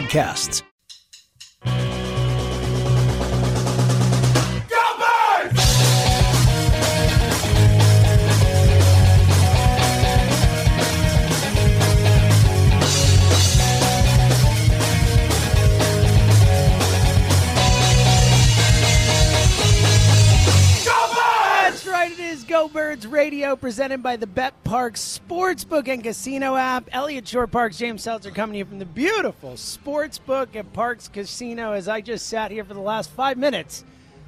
podcasts. Go Birds Radio, presented by the Bet Parx Sportsbook and Casino app. Eliot Shorr-Parks, James Seltzer coming to you from the beautiful Sportsbook at Parx Casino as I just sat here for the last five minutes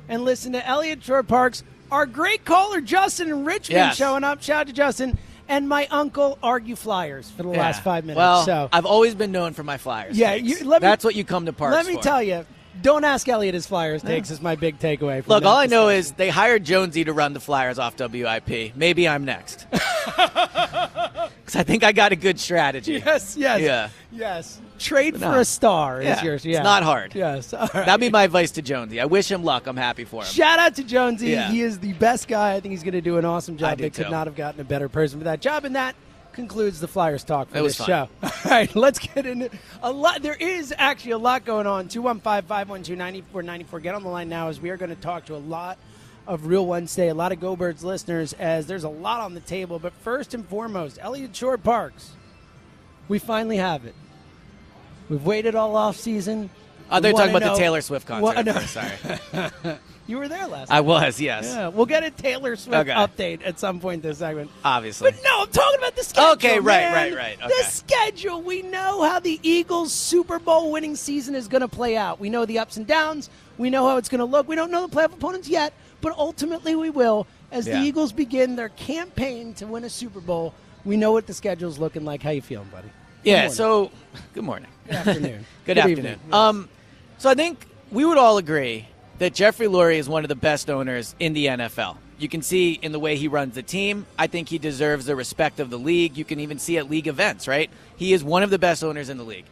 and listened to Eliot Shorr-Parks, our great caller Justin in Richmond Yes. showing up. Shout out to Justin. And my uncle argue flyers for the Yeah. last five minutes. Well, so I've always been known for my Flyers. Yeah, you- let me- that's what you come to parks let me for. tell you, don't ask Eliot his Flyers takes is my big takeaway. From Look, all I know is they hired Jonesy to run the Flyers off WIP. Maybe I'm next. Because I think I got a good strategy. Yes, yes, Yeah. yes. Trade No. for a star is Yeah, yours. it's not hard. Yes, all right. That'd be my advice to Jonesy. I wish him luck. I'm happy for him. Shout out to Jonesy. Yeah. He is the best guy. I think he's going to do an awesome job. They could too. not have gotten a better person for that job. And that concludes the Flyers talk for this fun. show. All right, let's get into a lot. There is actually a lot going on. 215 512 9494. Get on the line now as we are going to talk to a lot of Real Wednesday, a lot of Go Birds listeners, as there's a lot on the table. But first and foremost, Eliot Shorr-Parks. We finally have it. We've waited all off season. Oh, they're talking about the Taylor Swift concert. Well, at no. Sorry. You were there last I night. was, yes. Yeah, we'll get a Taylor Swift Okay. update at some point this segment. Obviously. But no, I'm talking about the schedule. Okay, right, man. right, right. The schedule. We know how the Eagles' Super Bowl winning season is going to play out. We know the ups and downs. We know how it's going to look. We don't know the playoff opponents yet, but ultimately we will as Yeah. the Eagles begin their campaign to win a Super Bowl. We know what the schedule's looking like. How you feeling, buddy? Yeah, so good morning. Good afternoon. Good, Good afternoon. evening. Um, so I think we would all agree that Jeffrey Lurie is one of the best owners in the NFL. You can see in the way he runs the team. I think he deserves the respect of the league. You can even see at league events, right? He is one of the best owners in the league.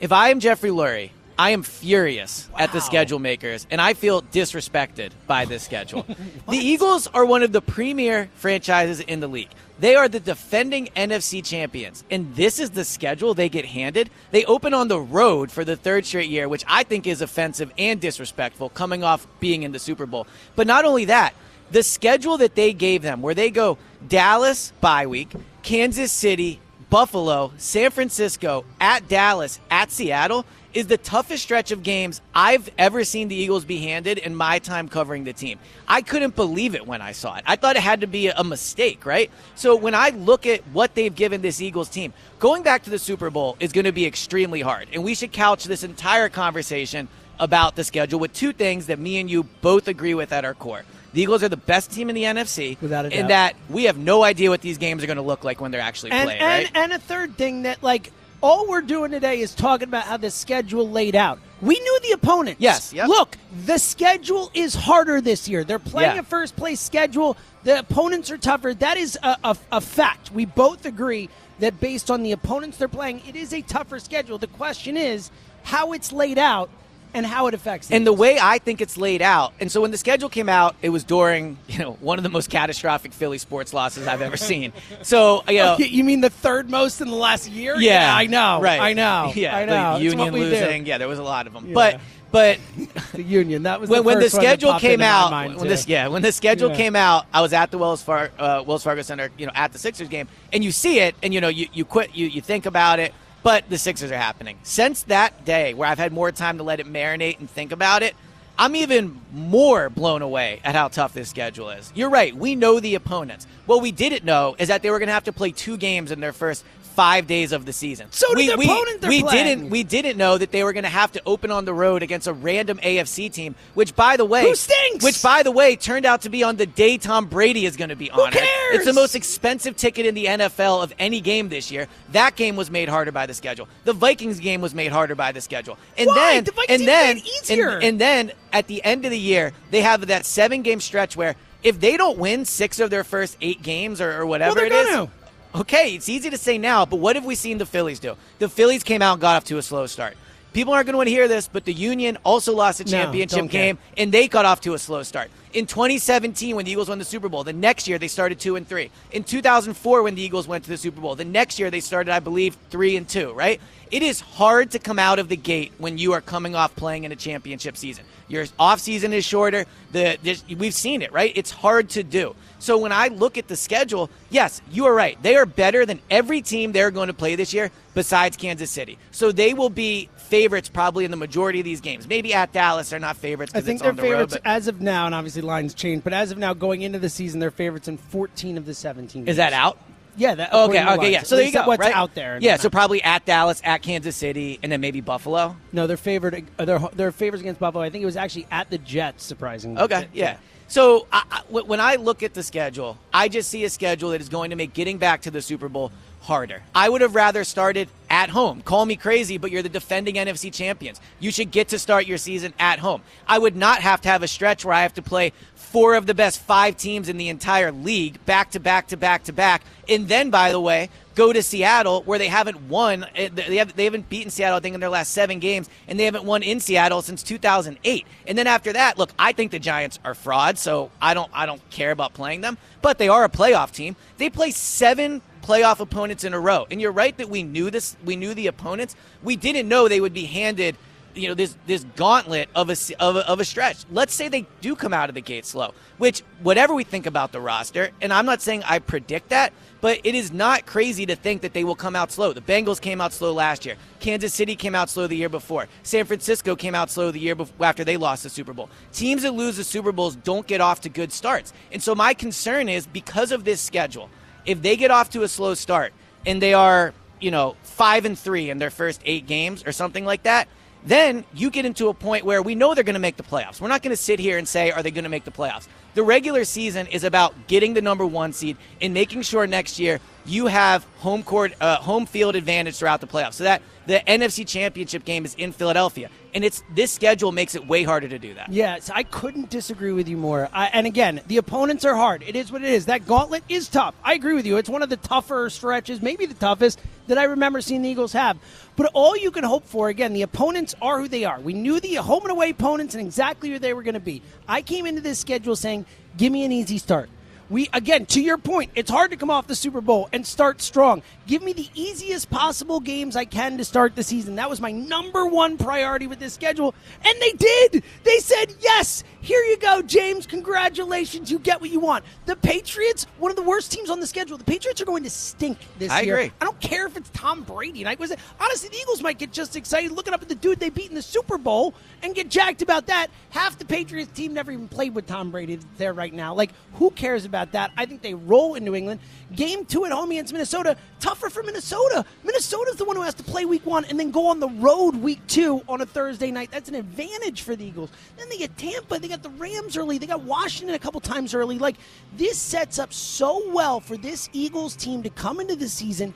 If I am Jeffrey Lurie, I am furious at the schedule makers, and I feel disrespected by this schedule. the Eagles are one of the premier franchises in the league. They are the defending NFC champions, and this is the schedule they get handed. They open on the road for the third straight year, which I think is offensive and disrespectful, coming off being in the Super Bowl. But not only that, the schedule that they gave them, where they go Dallas bye week, Kansas City, Buffalo, San Francisco, at Dallas, at Seattle, is the toughest stretch of games I've ever seen the Eagles be handed in my time covering the team. I couldn't believe it when I saw it. I thought it had to be a mistake, right? So when I look at what they've given this Eagles team, going back to the Super Bowl is going to be extremely hard. And we should couch this entire conversation about the schedule with two things that me and you both agree with at our core. The Eagles are the best team in the NFC, Without a doubt. and that we have no idea what these games are going to look like when they're actually and, playing, and, right? and a third thing that like all we're doing today is talking about how the schedule laid out. We knew the opponents. Yes, yep. Look, the schedule is harder this year. They're playing Yeah. a first place schedule. The opponents are tougher. That is a, a, a fact. We both agree that based on the opponents they're playing, it is a tougher schedule. The question is how it's laid out and how it affects. And the way I think it's laid out, and so when the schedule came out, it was during you know one of the most catastrophic Philly sports losses I've ever seen. So you know, you mean the third most in the last year? Yeah, I know. Right, I know. Yeah, I know. What Union we do. losing. Yeah, there was a lot of them. Yeah. But but The Union. That was when, the when the first one that schedule came out, when this yeah, when the schedule Yeah. came out, I was at the Wells Fargo uh, Wells Fargo Center, you know, at the Sixers game, and you see it, and you know, you you quit, you you think about it, but the Sixers are happening. Since that day, where I've had more time to let it marinate and think about it. I'm even more blown away at how tough this schedule is. You're right. We know the opponents. What we didn't know is that they were going to have to play two games in their first five days of the season. So did we, the we, opponent they're we didn't. We didn't know that they were going to have to open on the road against a random AFC team, which, by the way, Who stinks? Which, by the way, turned out to be on the day Tom Brady is going to be on. it. cares? It's the most expensive ticket in the NFL of any game this year. That game was made harder by the schedule. The Vikings game was made harder by the schedule. And Why? then, The Vikings and game then, easier. And, and then at the end of the year, they have that seven-game stretch where if they don't win six of their first eight games or, or whatever they're it is. Okay, it's easy to say now, but what have we seen the Phillies do? The Phillies came out and got off to a slow start. People aren't going to want to hear this, but the Union also lost a championship don't game, and they got off to a slow start. In 2017, when the Eagles won the Super Bowl, the next year they started two and three. In 2004, when the Eagles went to the Super Bowl, the next year they started, I believe, three and two. Right? It is hard to come out of the gate when you are coming off playing in a championship season. Your off season is shorter. The this, we've seen it, right? It's hard to do. So when I look at the schedule, yes, you are right. They are better than every team they're going to play this year besides Kansas City. So they will be favorites probably in the majority of these games. Maybe at Dallas they're not favorites I think it's they're on the road. favorites But as of now, and obviously lines change. But as of now, going into the season, they're favorites in 14 of the 17. is that out? Yeah. That, Okay, okay, lines. yeah. So there you go. What's right? out there? Yeah, so probably at Dallas, at Kansas City, and then maybe Buffalo. no, they're favored. Uh, they're they're favorites against Buffalo. I think it was actually at the Jets. Surprisingly. Okay, yeah. So I, I, when I look at the schedule, I just see a schedule that is going to make getting back to the Super Bowl harder. I would have rather started at home. Call me crazy, but you're the defending NFC champions. You should get to start your season at home. I would not have to have a stretch where I have to play four of the best five teams in the entire league back to back to back to back. And then, by the way, go to Seattle where they haven't won. eh, They, have, they haven't beaten Seattle, I think, in their last seven games, and they haven't won in Seattle since 2008. And then after that, look, I think the Giants are frauds, so I don't I don't care about playing them. But they are a playoff team. They play seven playoff opponents in a row. And you're right that we knew this. We knew the opponents. We didn't know they would be handed you know this this gauntlet of a, of a of a stretch. Let's say they do come out of the gate slow, which whatever we think about the roster, and I'm not saying I predict that, but it is not crazy to think that they will come out slow. The Bengals came out slow last year. Kansas City came out slow the year before. San Francisco came out slow the year before, after they lost the Super Bowl. Teams that lose the Super Bowls don't get off to good starts. And so my concern is because of this schedule, if they get off to a slow start and they are, you know, 5 and 3 in their first 8 games or something like that, then you get into a point where we know they're going to make the playoffs. We're not going to sit here and say, are they going to make the playoffs? The regular season is about getting the number one seed and making sure next year you have home court, uh, home field advantage throughout the playoffs. So that the NFC Championship game is in Philadelphia, and it's this schedule makes it way harder to do that. Yes, I couldn't disagree with you more. I, and again, the opponents are hard. It is what it is. That gauntlet is tough. I agree with you. It's one of the tougher stretches, maybe the toughest that I remember seeing the Eagles have. But all you can hope for, again, the opponents are who they are. We knew the home and away opponents and exactly who they were going to be. I came into this schedule saying, give me an easy start. We again, to your point, it's hard to come off the Super Bowl and start strong. Give me the easiest possible games I can to start the season. That was my number one priority with this schedule, and they did. They said, "Yes, here you go, James. Congratulations, you get what you want." The Patriots, one of the worst teams on the schedule. The Patriots are going to stink this I year. agree. I don't care if it's Tom Brady. I was honestly, the Eagles might get just excited looking up at the dude they beat in the Super Bowl and get jacked about that. Half the Patriots team never even played with Tom Brady there right now. Like, who cares about that? I think they roll in New England. Game two at home against Minnesota, tougher for Minnesota. Minnesota's the one who has to play week one and then go on the road week two on a Thursday night. That's an advantage for the Eagles. Then they get Tampa, they got the Rams early, they got Washington a couple times early. Like, this sets up so well for this Eagles team to come into the season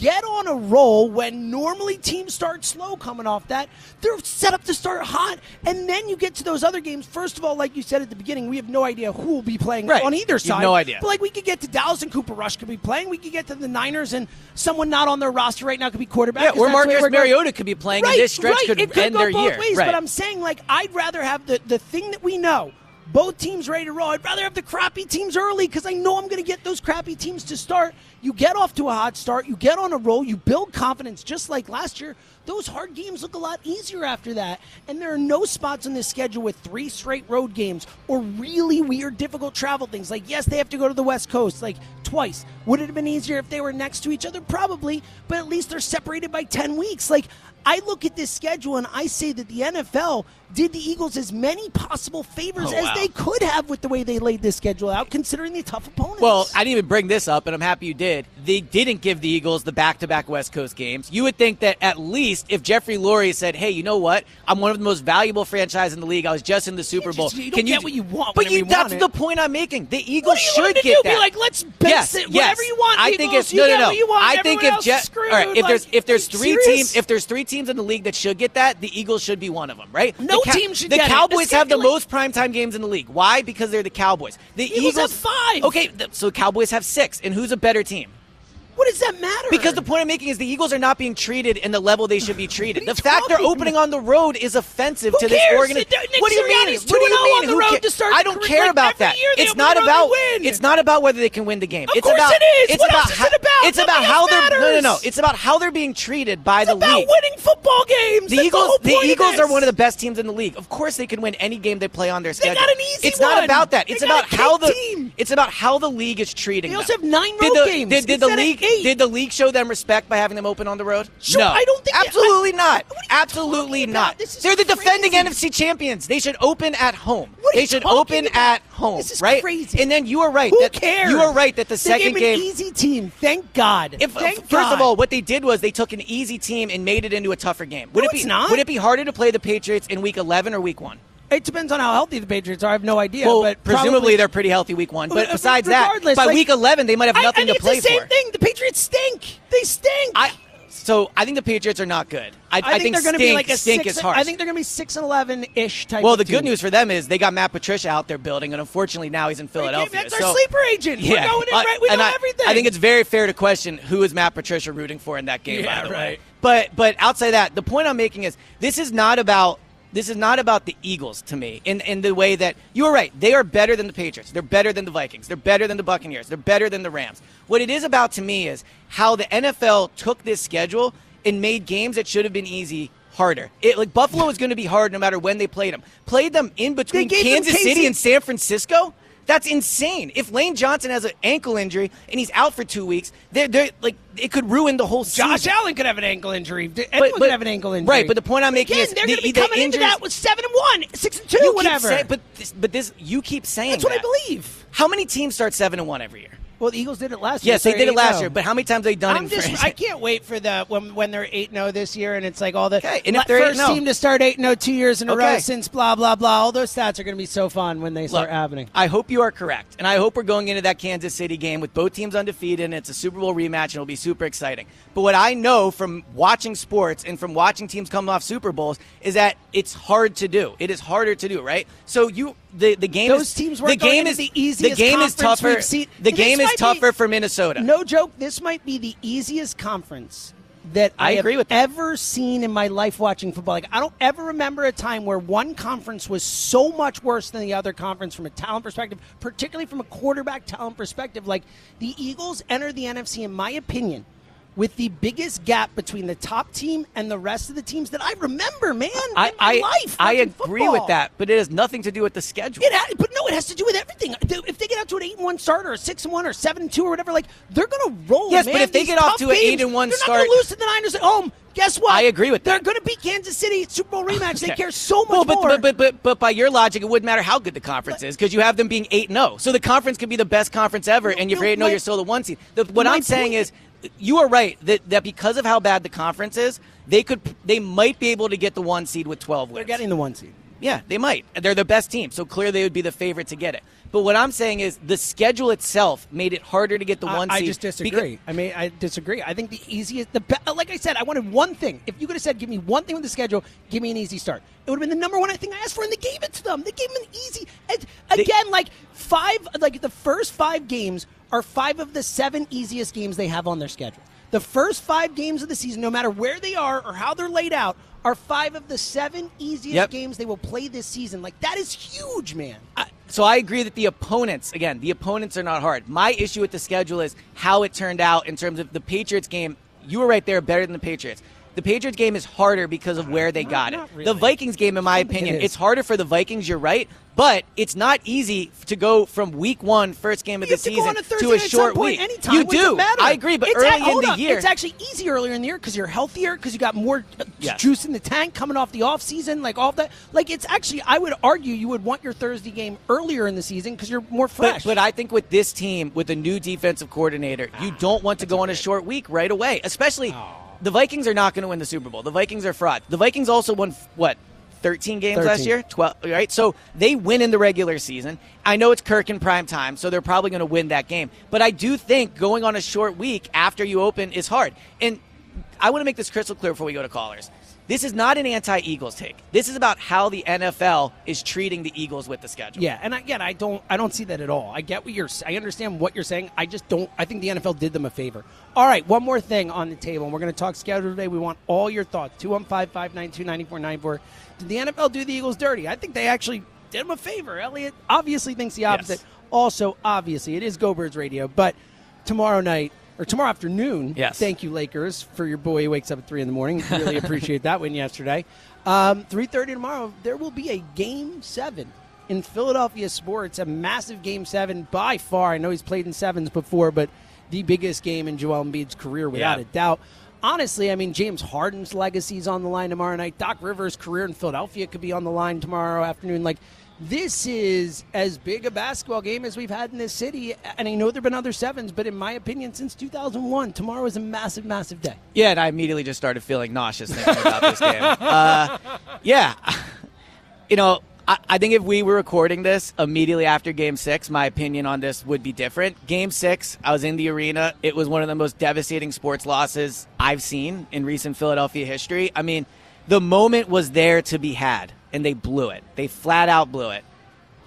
get on a roll when normally teams start slow coming off that. They're set up to start hot, and then you get to those other games. First of all, like you said at the beginning, we have no idea who will be playing Right. on either side. no idea. But like we could get to Dallas and Cooper Rush could be playing. We could get to the Niners and someone not on their roster right now could be quarterback. Yeah, or Marcus Mariota could be playing, right, and this stretch right. could, it could end go their both year. Ways, right. But I'm saying, like, I'd rather have the, the thing that we know. Both teams ready to roll. I'd rather have the crappy teams early because I know I'm going to get those crappy teams to start. You get off to a hot start, you get on a roll, you build confidence just like last year. Those hard games look a lot easier after that. And there are no spots on this schedule with three straight road games or really weird, difficult travel things. Like, yes, they have to go to the West Coast like twice. Would it have been easier if they were next to each other? Probably, but at least they're separated by 10 weeks. Like, I look at this schedule and I say that the NFL did the Eagles as many possible favors Oh, as wow. they could have with the way they laid this schedule out, considering the tough opponents. Well, I didn't even bring this up, and I'm happy you did. They didn't give the Eagles the back-to-back West Coast games. You would think that at least if Jeffrey Lurie said, "Hey, you know what? I'm one of the most valuable franchise in the league. I was just in the Super just- Bowl. you don't get what you want But you, you that's the point I'm making. The Eagles you should to get do? that. Be like, let's base yes, it yes. whatever you want. I think Eagles, if you no, no, no. you. I think if else Je- is screwed. all right, if there's if there's three serious? teams, if there's three teams in the league that should get that, the Eagles should be one of them, right? No the team should The get it. The Cowboys have the most primetime games in the league. Why? Because they're the Cowboys. The Eagles have five. Okay, so Cowboys have six, and who's a better team? What does that matter? Because the point I'm making is the Eagles are not being treated in the level they should be treated. The fact they're opening on the road is offensive Who to this organization. What do you mean? What do you oh mean? Who ca- I don't care Like, about that. It's not about. It's not about whether they can win the game. Of it's course about. it is. It's What about else is how, it about? It's about how else they're. No, no, no. matters. It's about how they're being treated by it's the about league. winning football games. The That's Eagles, the Eagles are one of the best teams in the league. Of course, they can win any game they play on their schedule. They got an easy it's not about that. They about how the. It's about how the league is treating They also have nine road games did the league? Eight. Did the league show them respect by having them open on the road? Sure, no, I don't think- Absolutely I- not. what are you Absolutely not. about? This is They're the defending. NFC champions. They should open at home. They should open about? at home. This is right? crazy. And then you are right. Who that, cares? You are right that the they second gave game. an easy team. Thank God. If, Thank first God. of all, what they did was they took an easy team and made it into a tougher game. Would No, it be it's not. Would it be harder to play the Patriots in Week 11 or Week One? It depends on how healthy the Patriots are. I have no idea. well, but presumably probably- they're pretty healthy Week One. But Uh, besides that, by like- Week 11 they might have nothing I- and to it's play the same for. thing. The Patriots stink. They stink. I so I think the Patriots are not good. I, I, think, they're going to be like a stink six. is harsh. I think they're going to be six and eleven ish type. well, the team. good news for them is they got Matt Patricia out there building, and unfortunately now he's in Philadelphia. That's our sleeper agent. We're going in right. We know I, everything. I think it's very fair to question who is Matt Patricia rooting for in that game. Yeah, by the way, right. but but outside of that, the point I'm making is this is not about this is not about the Eagles to me in in the way that you are right. They are better than the Patriots. They're better than the Vikings. They're better than the Buccaneers. They're better than the Rams. What it is about to me is how the NFL took this schedule and made games that should have been easy harder. It, like Buffalo is going to be hard no matter when they played them. Played them in between Kansas City and San Francisco. That's insane. If Lane Johnson has an ankle injury and he's out for two weeks, they're, they're like it could ruin the whole season. Josh Allen could have an ankle injury. Anyone could have an ankle injury. Right, but the point I'm making Again, is they're the, going to be the coming into injuries- that with seven and one, six and two, whatever. say- but this, but this you keep saying That's what I believe. How many teams start seven and one every year? Well, the Eagles did it last year. Yes, they did it last year, but how many times have they done I'm it? just. I can't wait for the when when they're eight zero oh this year, and it's like all the Okay, and if they're first 8-0. team to start eight zero oh two years in a row since blah blah blah. All those stats are going to be so fun when they start Look, happening. I hope you are correct, and I hope we're going into that Kansas City game with both teams undefeated, and it's a Super Bowl rematch, and it'll be super exciting. But what I know from watching sports and from watching teams come off Super Bowls is that it's hard to do. It is harder to do, right? So you the the game Those is teams the game is the easiest the game is tougher. The game is might be- tougher for Minnesota. No joke. This might be the easiest conference that I I, have agree with that. ever seen in my life watching football. Like I don't ever remember a time where one conference was so much worse than the other conference from a talent perspective, particularly from a quarterback talent perspective. Like the Eagles enter the NFC, in my opinion. With the biggest gap between the top team and the rest of the teams that I remember, man, I in my I, life. I agree football. with that, but it has nothing to do with the schedule. It but no, it has to do with everything. If they get out to an eight and one start or a six and one or seven and two or whatever, like they're going to roll. Yes, man. but if they These get off to an eight and one they're start- to lose to the Niners at home. Guess what? I agree with They're going to beat Kansas City Super Bowl rematch. They care so much well, but, more. But, but, but, but by your logic, it wouldn't matter how good the conference is because you have them being 8 0. So the conference could be the best conference ever, and you're 8 0, you're still the one seed. The, what I'm saying is, you are right that, that because of how bad the conference is, they could they might be able to get the one seed with 12 wins. they're getting the one seed. Yeah, they might. They're the best team, so clearly they would be the favorite to get it. But what I'm saying is the schedule itself made it harder to get the one I, seed. I just disagree. I mean, I disagree. I think the easiest, the be- uh, like I said, I wanted one thing. If you could have said, "Give me one thing with the schedule," give me an easy start. It would have been the number one thing I asked for, and they gave it to them. They gave them an easy. And again, like five, like the first five games are five of the seven easiest games they have on their schedule. The first five games of the season, no matter where they are or how they're laid out, are five of the seven easiest Yep. games they will play this season. Like that is huge, man. I, so I agree that the opponents, again, the opponents are not hard. My issue with the schedule is how it turned out in terms of the Patriots game. You were right there, better than the Patriots. The Patriots game is harder because of where they got it. really. The Vikings game, in my I don't think opinion, it it's harder for the Vikings. You're right, but it's not easy to go from week one, first game of You the to season, Thursday to a short point week. Anytime. You do. I agree, but It's early a- in the up. year, it's actually easy earlier in the year because you're healthier because you got more uh, Yes. juice in the tank coming off the off season, like all that. Like it's actually, I would argue you would want your Thursday game earlier in the season because you're more fresh. But, but I think with this team, with a new defensive coordinator, you don't want to go on a short week right away. Especially, the Vikings are not going to win the Super Bowl. The Vikings are fraud. The Vikings also won what? 13 games last year, 12, right? So they win in the regular season. I know it's Kirk in prime time, so they're probably going to win that game. But I do think going on a short week after you open is hard. And I want to make this crystal clear before we go to callers. This is not an anti-Eagles take. This is about how the NFL is treating the Eagles with the schedule. yeah, and again, I don't, I don't see that at all. I get what you're, I understand what you're saying. I just don't. I think the NFL did them a favor. All right, one more thing on the table, and we're going to talk schedule today. We want all your thoughts. Two one five five nine two ninety four ninety four. Did the NFL do the Eagles dirty? I think they actually did them a favor. Eliot obviously thinks the opposite. Yes. Also, obviously, it is Go Birds Radio, but tomorrow night or tomorrow afternoon. Yes. Thank you, Lakers, for your boy who wakes up at three in the morning. Really appreciate that win yesterday. Um, three thirty tomorrow. There will be a game seven in Philadelphia sports. A massive game seven by far. I know he's played in sevens before, but the biggest game in Joel Embiid's career without Yeah. a doubt. Honestly, I mean, James Harden's legacy is on the line tomorrow night. Doc Rivers' career in Philadelphia could be on the line tomorrow afternoon. Like, this is as big a basketball game as we've had in this city. And I know there have been other sevens, but in my opinion, since 2001, tomorrow is a massive, massive day. Yeah, and I immediately just started feeling nauseous thinking about this game. Uh, yeah, you know, I, I think if we were recording this immediately after Game Six, my opinion on this would be different. Game Six, I was in the arena. It was one of the most devastating sports losses I've seen in recent Philadelphia history. I mean, the moment was there to be had, and they blew it. They flat out blew it.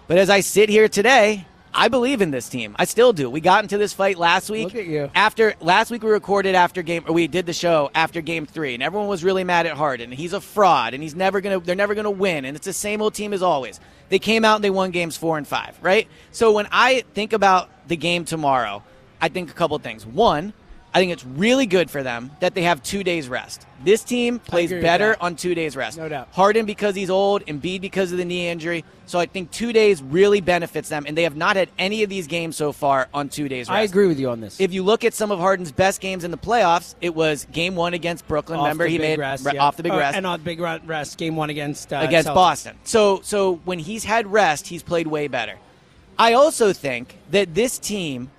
But as I sit here today, I believe in this team. I still do. We got into this fight last week. Look at you. After last week, we recorded after game, or we did the show after game three, and everyone was really mad at Harden. He's a fraud, and he's never gonna. They're never gonna win, and it's the same old team as always. They came out and they won games four and five, right? So when I think about the game tomorrow, I think a couple things. One, I think it's really good for them that they have two days rest. This team plays better on two days rest. No doubt. Harden because he's old, and Embiid because of the knee injury. So I think two days really benefits them, and they have not had any of these games so far on two days rest. I agree with you on this. If you look at some of Harden's best games in the playoffs, it was Game One against Brooklyn. Off Remember, he made rest, re- yeah. off the big Uh, rest and on the big rest, game one against uh, against Celtics. Boston. So so when he's had rest, he's played way better. I also think that this team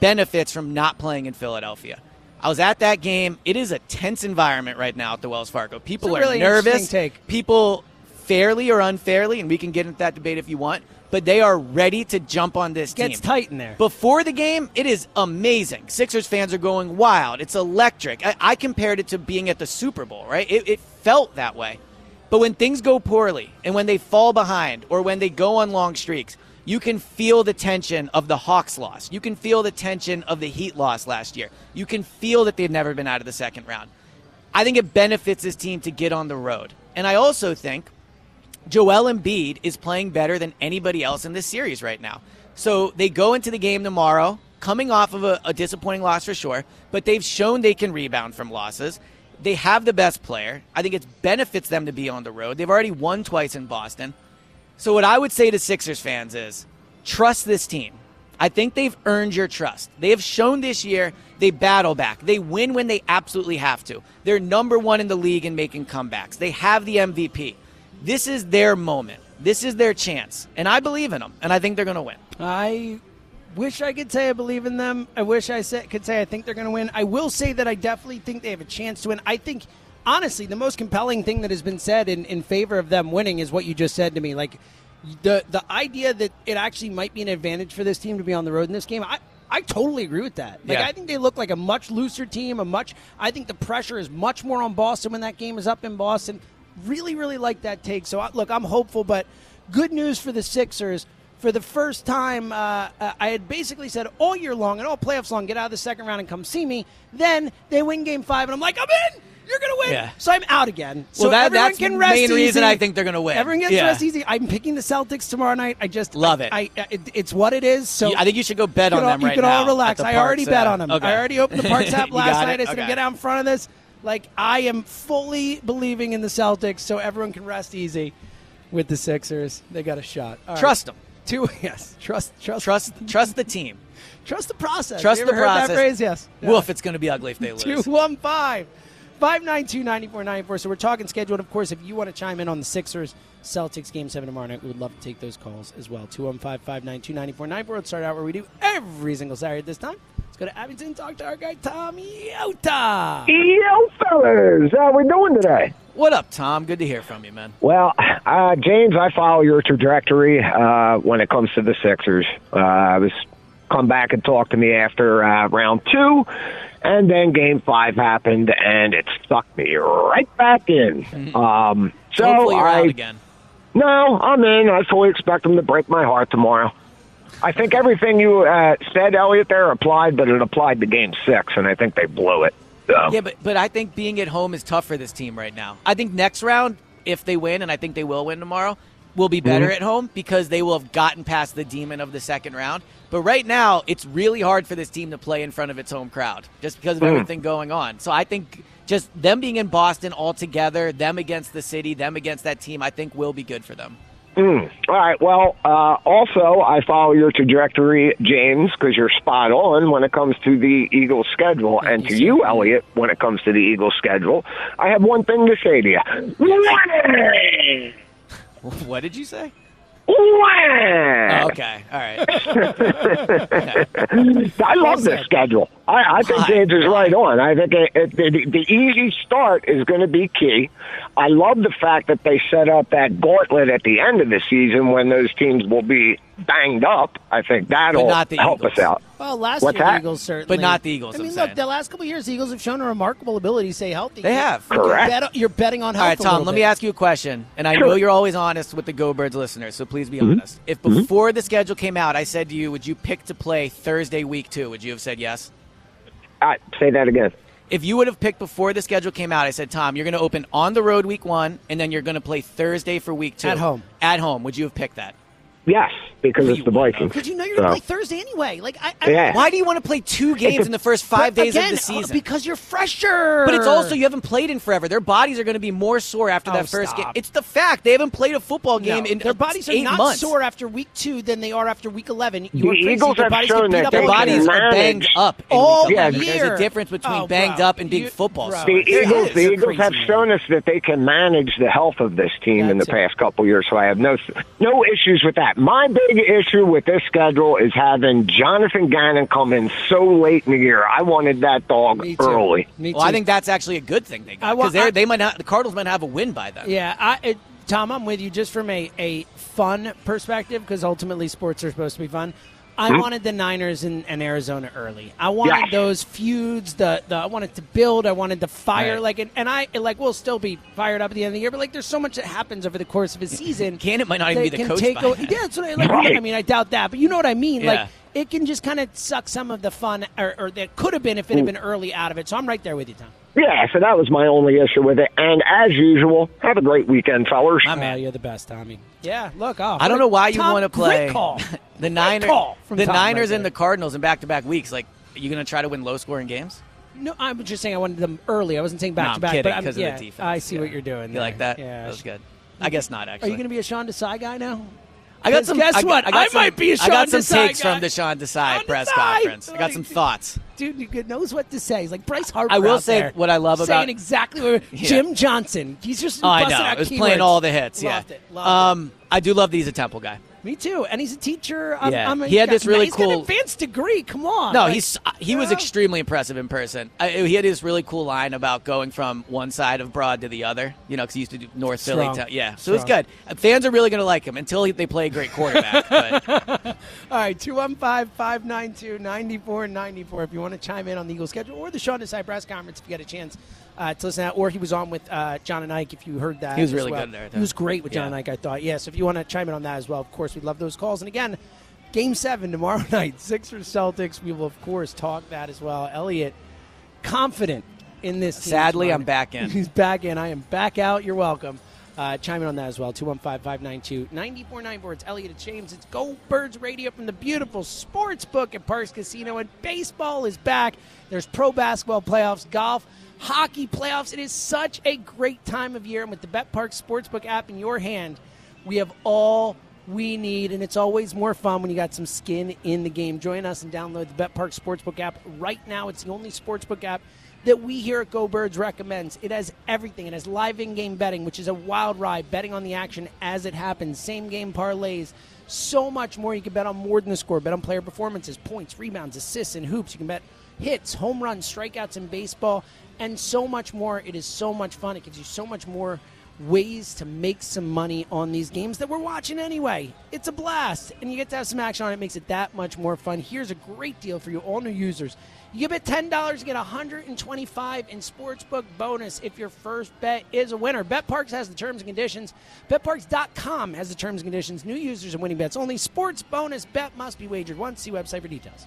benefits from not playing in Philadelphia. I was at that game. It is a tense environment right now at the Wells Fargo. People a are really nervous. People fairly or unfairly, and we can get into that debate if you want, but they are ready to jump on this team. Gets tight in there. Before the game, it is amazing. Sixers fans are going wild. It's electric. I, I compared it to being at the Super Bowl, right? It, it felt that way. But when things go poorly and when they fall behind or when they go on long streaks, you can feel the tension of the Hawks loss. You can feel the tension of the Heat loss last year. You can feel that they've never been out of the second round. I think it benefits this team to get on the road. And I also think Joel Embiid is playing better than anybody else in this series right now. So they go into the game tomorrow, coming off of a, a disappointing loss for sure, but they've shown they can rebound from losses. They have the best player. I think it benefits them to be on the road. They've already won twice in Boston. So what I would say to Sixers fans is trust this team. I think they've earned your trust. They have shown this year they battle back. They win when they absolutely have to. They're number one in the league in making comebacks. They have the MVP. This is their moment. This is their chance. And I believe in them. And I think they're going to win. I wish I could say I believe in them. I wish I could say I think they're going to win. I will say that I definitely think they have a chance to win. I think, honestly, the most compelling thing that has been said in, in favor of them winning is what you just said to me. Like the the idea that it actually might be an advantage for this team to be on the road in this game. I, I totally agree with that. Like Yeah. I think they look like a much looser team. A much. I think the pressure is much more on Boston when that game is up in Boston. Really, really like that take. So I, look, I'm hopeful, but good news for the Sixers. For the first time, uh, uh, I had basically said all year long and all playoffs long, get out of the second round and come see me. Then they win Game Five, and I'm like, I'm in. You're gonna win. Yeah. So I'm out again. So Well, that- everyone that's can the rest main reason. I think they're gonna win. Everyone gets Yeah. rest easy. I'm picking the Celtics tomorrow night. I just Love I- it. I, it. It's what it is. So I think you should go bet on can all, them you can all relax. I already bet uh, on them. okay. I already opened the Parx app last night. I said, Okay. get out in front of this. Like I am fully believing in the Celtics, so everyone can rest easy with the Sixers. They got a shot. All right. Trust them. Two. Yes. Trust. Trust. Trust trust the team. Trust the process. Trust the process. That phrase? Yes. Woof, it's going to be ugly if they lose. 215 592 9494. So we're talking schedule. And of course, if you want to chime in on the Sixers Celtics game seven tomorrow night, we would love to take those calls as well. 215 592 9494. Let's start out where we do every single Saturday at this time. Let's go to Abington, talk to our guy, Tom Iota. Yo, fellas, how we doing today? What up, Tom? Good to hear from you, man. Well, uh, James, I follow your trajectory uh, when it comes to the Sixers. Uh, I was come back and talk to me after uh, round two, and then Game Five happened, and it sucked me right back in. Um, so Hopefully you're I out again. no, I'm in. I fully expect them to break my heart tomorrow. I think everything you uh, said, Eliot, there applied, but it applied to Game Six, and I think they blew it. So. Yeah, but but I think being at home is tough for this team right now. I think next round, if they win, and I think they will win tomorrow, will be better at home because they will have gotten past the demon of the second round. But right now, it's really hard for this team to play in front of its home crowd just because of everything going on. So I think just them being in Boston all together, them against the city, them against that team, I think will be good for them. Mm. All right. Well, uh, also, I follow your trajectory, James, because you're spot on when it comes to the Eagles' schedule, and to you, Eliot, when it comes to the Eagles' schedule. I have one thing to say to you. What did you say? Wah! Okay, all right. I love this schedule. I, I think Why? James is right on. I think it, it, the, the easy start is going to be key. I love the fact that they set up that gauntlet at the end of the season when those teams will be banged up. I think that'll not the help Eagles. us out. Well, last What's year the that? Eagles certainly, But not the Eagles, I I'm mean, saying. look, the last couple of years, the Eagles have shown a remarkable ability to stay healthy. They have. You're, Correct. bet- you're betting on health. All right, Tom, little let bit. me ask you a question. And I Sure. know you're always honest with the Go Birds listeners, so please be mm-hmm. honest. If mm-hmm. before the schedule came out, I said to you, would you pick to play Thursday week two? Would you have said yes? Uh, say that again. If you would have picked before the schedule came out, I said, Tom, you're going to open on the road week one, and then you're going to play Thursday for week two. At home. At home. Would you have picked that? Yes, because Well, it's the would, Vikings. Because you know you're So- going to play Thursday anyway. Like, I, I Yeah. Why do you want to play two games in the first five days again, of the uh, season? Because you're fresher. But it's also you haven't played in forever. Their bodies are going to be more sore after Oh, that first game. It's the fact they haven't played a football game No, in their uh, bodies are not months. sore after week two than they are after week 11. You The are crazy. Eagles have bodies shown that Their bodies year. are banged up. All Yeah, year. There's a difference between Oh, banged up and being You- football bro. sore. The There Eagles, the Eagles have shown us that they can manage the health of this team in the past couple years, so I have no no issues with that. My big issue with this schedule is having Jonathan Gannon come in so late in the year. I wanted that dog Me too. early. Me too. Well, I think that's actually a good thing they got because they they might not, the Cardinals might have a win by then. Yeah, I, it, Tom, I'm with you just from a, a fun perspective because ultimately sports are supposed to be fun. I hmm? wanted the Niners and, and Arizona early. I wanted Yes. those feuds. The, the I wanted to build. I wanted to fire. Right. Like and, and I like we'll still be fired up at the end of the year. But like there's so much that happens over the course of a season. Can it might not even be the coach take by a- Yeah, that's what I like. Right. I mean, I doubt that, but you know what I mean. Yeah. Like it can just kind of suck some of the fun, or, or that could have been if it had mm. been early out of it. So I'm right there with you, Tom. Yeah, so that was my only issue with it. And as usual, have a great weekend, fellas. I'm in. you're the best, Tommy. Yeah, look. Oh, I don't know why you Tom, want to play call. the Niners, call the Tom Niners right and the. Cardinals in back-to-back weeks. Like, are you going to try to win low-scoring games? No, I'm just saying I wanted them early. I wasn't saying No, back I'm to back. kidding but I'm, because yeah, of the defense. I see Yeah. what you're doing. You there. like that? Yeah. that was good. I guess not Actually, Are you going to be a Sean Desai guy now? I got some. guess I, what? I, got I some, might be a I Sean got some Desai takes guy. from the Sean Desai Sean press Desai. conference. I got some thoughts. Dude, you knows what to say. He's like Bryce Harper. I will say what I love saying about- exactly what Yeah. Jim Johnson. He's just Oh, I know. out It was keywords. playing all the hits. Loved yeah. it. Um, I do love these a Temple guy. Me too. And he's a teacher. I'm, Yeah. I'm a, He had this really he's got an advanced degree. Come on. No, Like, he's he was yeah. extremely impressive in person. I, he had this really cool line about going from one side of Broad to the other. You know, because he used to do North Strong. Philly. To, yeah, so it's good. Uh, Fans are really going to like him until he, they play a great quarterback. but All right, 215 592 9494 if you want to chime in on the Eagles schedule or the Sean Desai press conference if you get a chance uh, to listen to that. Or he was on with uh, John and Ike if you heard that. He was really well. good there, He was great with John Yeah. and Ike, I thought. Yeah, so if you want to chime in on that as well, of course, we'd love those calls. And again, game seven tomorrow night, Sixers Celtics. We will, of course, talk that as well. Eliot, confident in this team Sadly, I'm back in. He's back in. I am back out. You're welcome. Uh, chime in on that as well. 215 592 9494. It's Eliot and James. It's Go Birds Radio from the beautiful sports book at Parx Casino. And baseball is back. There's pro basketball playoffs, golf, hockey playoffs. It is such a great time of year. And with the Bet Parx Sportsbook app in your hand, we have all we need, and it's always more fun when you got some skin in the game. Join us and download the Bet Parx Sportsbook app right now. It's the only sportsbook app that we here at Go Birds recommends. It has everything. It has live in-game betting, which is a wild ride, betting on the action as it happens, same game parlays, so much more. You can bet on more than the score. Bet on player performances, points, rebounds, assists, and hoops. You can bet hits, home runs, strikeouts in baseball, and so much more. It is so much fun. It gives you so much more ways to make some money on these games that we're watching anyway. It's a blast, and you get to have some action on it. Makes it that much more fun. Here's a great deal for you, all new users. You bet ten dollars, get 125 in sportsbook bonus if your first bet is a winner. BetParx has the terms and conditions. BetParx.com has the terms and conditions. New users and winning bets only. Sports bonus bet must be wagered once. See website for details.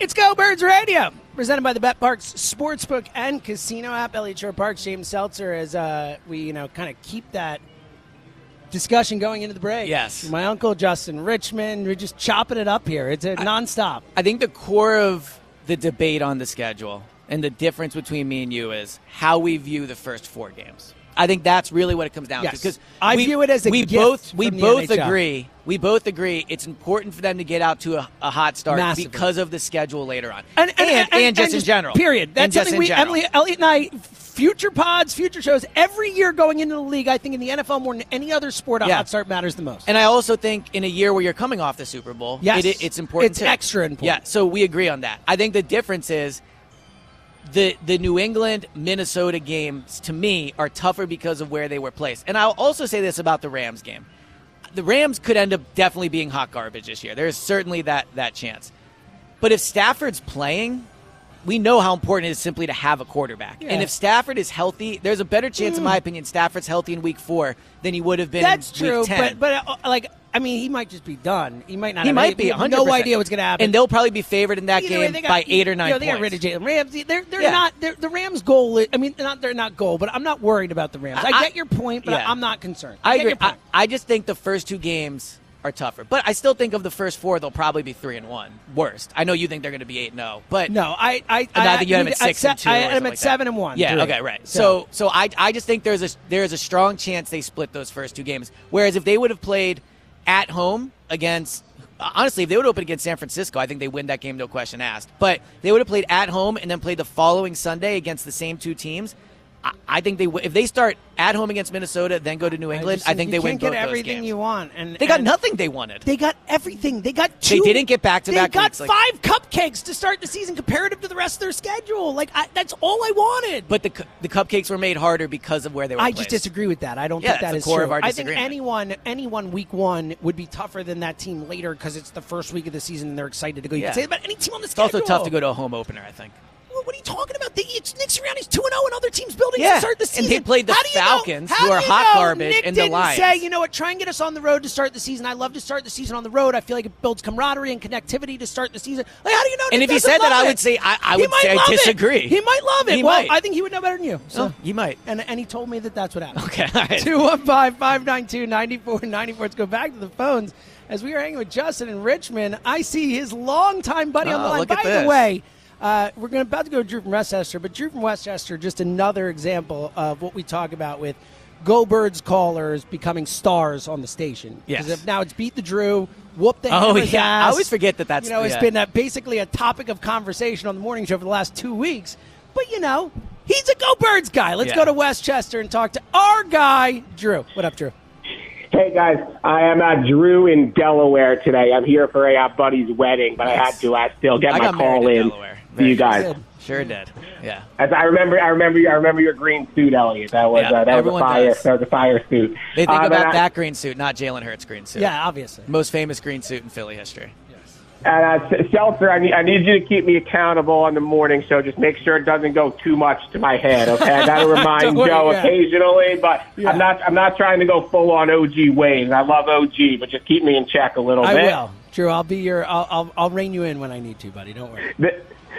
It's Go Birds Radio, presented by the Bet Parx Sportsbook and Casino app. Eliot Shorr-Parks, James Seltzer, as uh, we you know kind of keep that discussion going into the break. Yes. my uncle Justin Richmond. We're just chopping it up here. It's a nonstop. I think the core of the debate on the schedule and the difference between me and you is how we view the first four games. I think that's really what it comes down Yes. to. Because I view it as a we both we both NHL. agree. We both agree it's important for them to get out to a, a hot start Massively. because of the schedule later on, And, and, and- just and in general. Period. And That's just something in we, general. Emily, Eliot and I, future pods, future shows, every year going into the league, I think in the NFL more than any other sport, a Yeah. hot start matters the most. And I also think in a year where you're coming off the Super Bowl, Yes. it, it's important. It's too. extra important. Yeah, so we agree on that. I think the difference is the the New England Minnesota games to me are tougher because of where they were placed. And I'll also say this about the Rams game. The Rams could end up definitely being hot garbage this year. There's certainly that that chance. But if Stafford's playing, we know how important it is simply to have a quarterback. Yeah. And if Stafford is healthy, there's a better chance, in my opinion, Stafford's healthy in week four than he would have been That's in true, week 10. but but uh, like I mean, he might just be done. He might not. He have might any- be we have 100%. No idea what's going to happen. And they'll probably be favored in that Either game got- by eight or nine you know, They got rid of Jalen Ramsey. They're they're Yeah. not. They're, the Rams' goal. Is, I mean, not they're not goal, but I'm not worried about the Rams. I, I- get your point, but yeah. I'm not concerned. I get agree. I. I just think the first two games are tougher. But I still think of the first four, they'll probably be three and one. Worst. I know you think they're going to be eight and zero, but no, I I And I think you had them at I- six and two. I had them at like seven that. and one. Yeah. three. Okay. Right. So, so I, I just think there's a there's a strong chance they split those first two games. Whereas if they would have played at home against, honestly, if they would have opened against San Francisco, I think they win that game, no question asked. But they would have played at home and then played the following Sunday against the same two teams. I, I think they if they start at home against Minnesota, then go to New England, I, just think they win get both those everything games. you want, and They got and nothing they wanted. They got everything. They got two. They didn't get back-to-back They got weeks, like- five cupcakes to start the season comparative to the rest of their schedule. Like I, that's all I wanted. but the the cupcakes were made harder because of where they were. I placed. just disagree with that. I don't Yeah, think that is core true. of our I think anyone, anyone week one would be tougher than that team later because it's the first week of the season and they're excited to go. You Yeah. can say that about any team on the It's schedule. also tough to go to a home opener. I think. What are you talking about? They, it's Nick Sirianni's two and zero, and other teams building Yeah, to start the and season. they played the you know- Falcons, who are hot garbage, Nick and the Lions. Say, you know what? Try and get us on the road to start the season. I love to start the season on the road. I feel like it builds camaraderie and connectivity to start the season. Like, how do you know? And Nick if he said that, love I would say- I- I would say I love it. disagree. He might love it. He well, might. I think he would know better than you. So. Oh, you might. And, and he told me that that's what happened. Okay, all right. 215 592 9494. Let's go back to the phones. As we are hanging with Justin in Richmond, I see his longtime buddy uh, on the Oh, line. By the way, uh, we're going about to go to Drew from Westchester, but Drew from Westchester, just another example of what we talk about with Go Birds callers becoming stars on the station. Yes. if now it's beat the Drew, whoop the Oh, hammer's yeah. I always forget that that's- you know it's yeah. been uh, basically a topic of conversation on the morning show for the last two weeks. But you know, he's a Go Birds guy. Let's Yeah. go to Westchester and talk to our guy Drew. What up, Drew? Hey guys, I am uh, Drew in Delaware today. I'm here for a uh, buddy's wedding, but I had to uh, still get I my call in in Delaware. For you Very guys. Sure did. Yeah. As I remember, I remember, I remember your green suit, Eliot. That was Yeah, uh, that was a fire. does. That was a fire suit. They think Uh, about I- that green suit, not Jalen Hurts' green suit. Yeah, obviously. Most famous green suit in Philly history. Yes. And uh, Seltzer, I need, I need you to keep me accountable on the morning show. Just make sure it doesn't go too much to my head. Okay, I got to remind worry, Joe yeah. occasionally, but Yeah. I'm not. I'm not trying to go full on OG Wayne. I love OG, but just keep me in check a little I bit. will, Drew. I'll be your. I'll, I'll I'll rein you in when I need to, buddy. Don't worry. Th-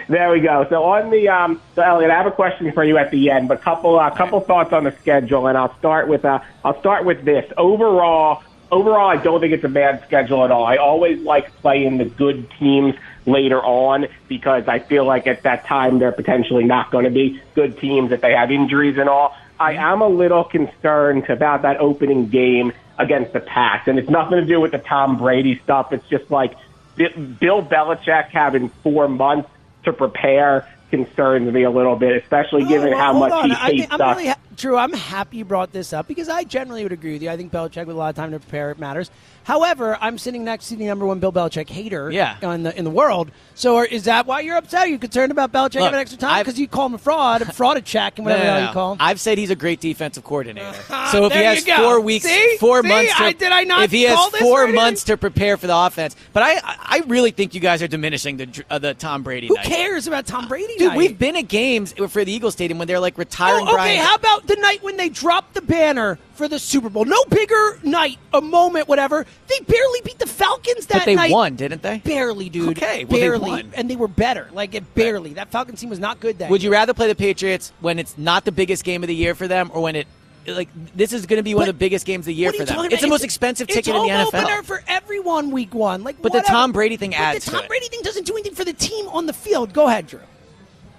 There we go. So on the um, so Eliot, I have a question for you at the end, but a couple uh, couple thoughts on the schedule, and I'll start with uh, I'll start with this. Overall, overall, I don't think it's a bad schedule at all. I always like playing the good teams later on because I feel like at that time they're potentially not going to be good teams if they have injuries and all. I am a little concerned about that opening game against the Pats, and it's nothing to do with the Tom Brady stuff. It's just like Bill Belichick having four months to prepare concerns me a little bit, especially given Oh, how much on. he I think, hates I'm us. really ha- Drew, I'm happy you brought this up because I generally would agree with you. I think Belichick with a lot of time to prepare it matters. However, I'm sitting next to the number one Bill Belichick hater Yeah. in the in the world. So are, is that why you're upset? Are you concerned about Belichick Look, having extra time because you call him a fraud, a fraud a check, and whatever No, no, no. you call him? I've said he's a great defensive coordinator. so if he has four weeks, See? four See? months, to, I- did I not If he has four right months to prepare for the offense, but I, I really think you guys are diminishing the uh, the Tom Brady. Who night. cares about Tom Brady? Dude, night? we've been at games for the Eagle Stadium when they're like retiring Oh, okay, Brian. how about the night when they dropped the banner for the Super Bowl? No bigger night, a moment, whatever. They barely beat the Falcons that but they night. won, didn't they? Barely, dude. Okay, well, they barely, won. and they were better. Like it barely. That Falcons team was not good. That Would you rather play the Patriots when it's not the biggest game of the year for them, or when it like this is going to be one of the biggest games of the year What are for you them? talking It's the about? most expensive it's ticket in the home NFL. opener for everyone week one. Like, But the. Tom Brady thing But adds the to Tom it. Brady thing doesn't do anything for the team on the field. Go ahead, Drew.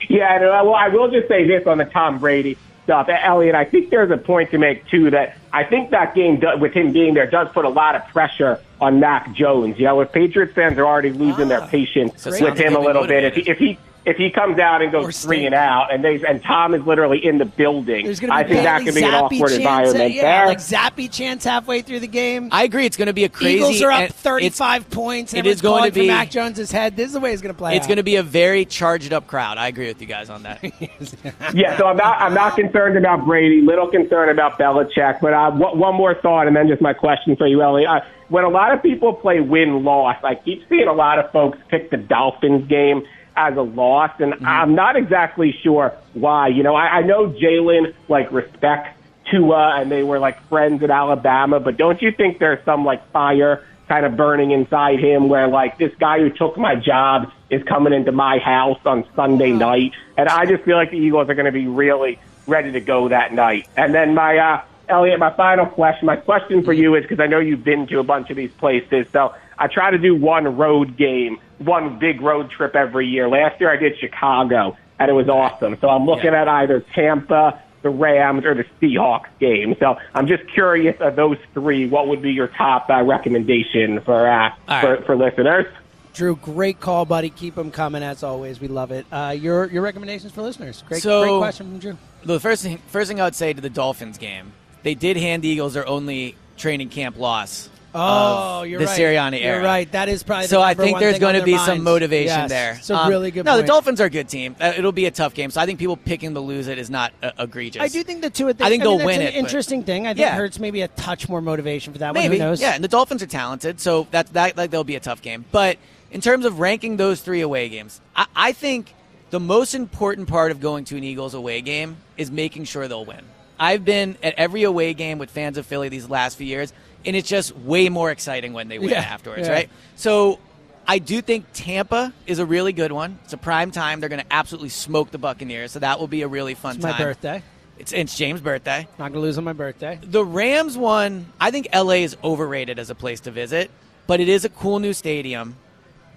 Yeah, no, well, I will just say this on the Tom Brady stuff, Eliot. I think there's a point to make too that I think that game do, with him being there does put a lot of pressure on Mac Jones. You know, if Patriots fans are already losing their patience with him a little bit, if he, if he if he comes out and goes three and out, and they and Tom is literally in the building, There's going to I think that Bailey could be an awkward chants, environment yeah, there. like Zappe chance halfway through the game. I agree. It's going to be a crazy. Eagles are up 35 points. it And is going to be- Mac Jones's head. This is the way it's going to play. It's out. going to be a very charged up crowd. I agree with you guys on that. Yeah, so I'm not I'm not concerned about Brady. Little concerned about Belichick. But uh, one one more thought, and then just my question for you, Ellie. Uh, when a lot of people play win loss, I keep seeing a lot of folks pick the Dolphins game as a loss, and I'm not exactly sure why. You know, I, I know Jalen like respects Tua, and they were like friends at Alabama, but don't you think there's some like fire kind of burning inside him where like this guy who took my job is coming into my house on Sunday night and I just feel like the Eagles are going to be really ready to go that night. And then my uh Eliot, my final question, my question for you is because I know you've been to a bunch of these places, so I try to do one road game, one big road trip every year. Last year I did Chicago, and it was awesome. So I'm looking at either Tampa, the Rams, or the Seahawks game. So I'm just curious of those three, what would be your top uh, recommendation for uh, All for, for listeners? Drew, great call, buddy. Keep them coming as always. We love it. Uh, your your recommendations for listeners? Great, So- great question from Drew. The first thing, first thing I would say to the Dolphins game, they did hand the Eagles their only training camp loss. Oh, you're the right. Sirianni era. You're right. That is probably the so I think one there's going to be some motivation Yes. there. It's a Um, really good No, point. the Dolphins are a good team. Uh, It'll be a tough game. So I think people picking to lose it is not uh, egregious. I do think the two. Of I think mean, they'll that's win an it, Interesting thing. I think Yeah. hurts maybe a touch more motivation for that one. Maybe. Who knows? Yeah, and the Dolphins are talented, so that that like they'll be a tough game. But in terms of ranking those three away games, I, I think the most important part of going to an Eagles away game is making sure they'll win. I've been at every away game with fans of Philly these last few years, and it's just way more exciting when they win Yeah, afterwards, yeah. right? So I do think Tampa is a really good one. It's a prime time. They're going to absolutely smoke the Buccaneers, so that will be a really fun It's my time. birthday. It's, it's James' birthday. Not gonna lose on my birthday. The Rams one, I think LA is overrated as a place to visit, but it is a cool new stadium.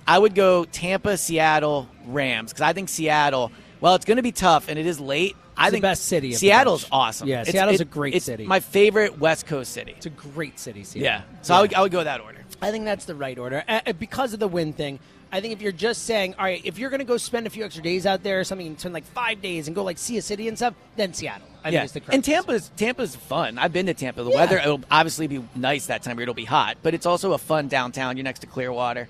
I would go Tampa, Seattle, Rams because I think Seattle. Well, it's going to be tough and it is late. I the think best city of the Seattle's awesome. Yeah, It's- Seattle's it- a great it's city. My favorite West Coast city. It's a great city. Seattle. Yeah, so I would I would go that order. I think that's the right order uh, because of the win thing. I think if you're just saying, all right, if you're going to go spend a few extra days out there or something, and spend like five days and go like see a city and stuff, then Seattle. I yeah, the and Tampa's Tampa's fun. I've been to Tampa. The Yeah. weather it'll obviously be nice that time. of year. It'll be hot, but it's also a fun downtown. You're next to Clearwater,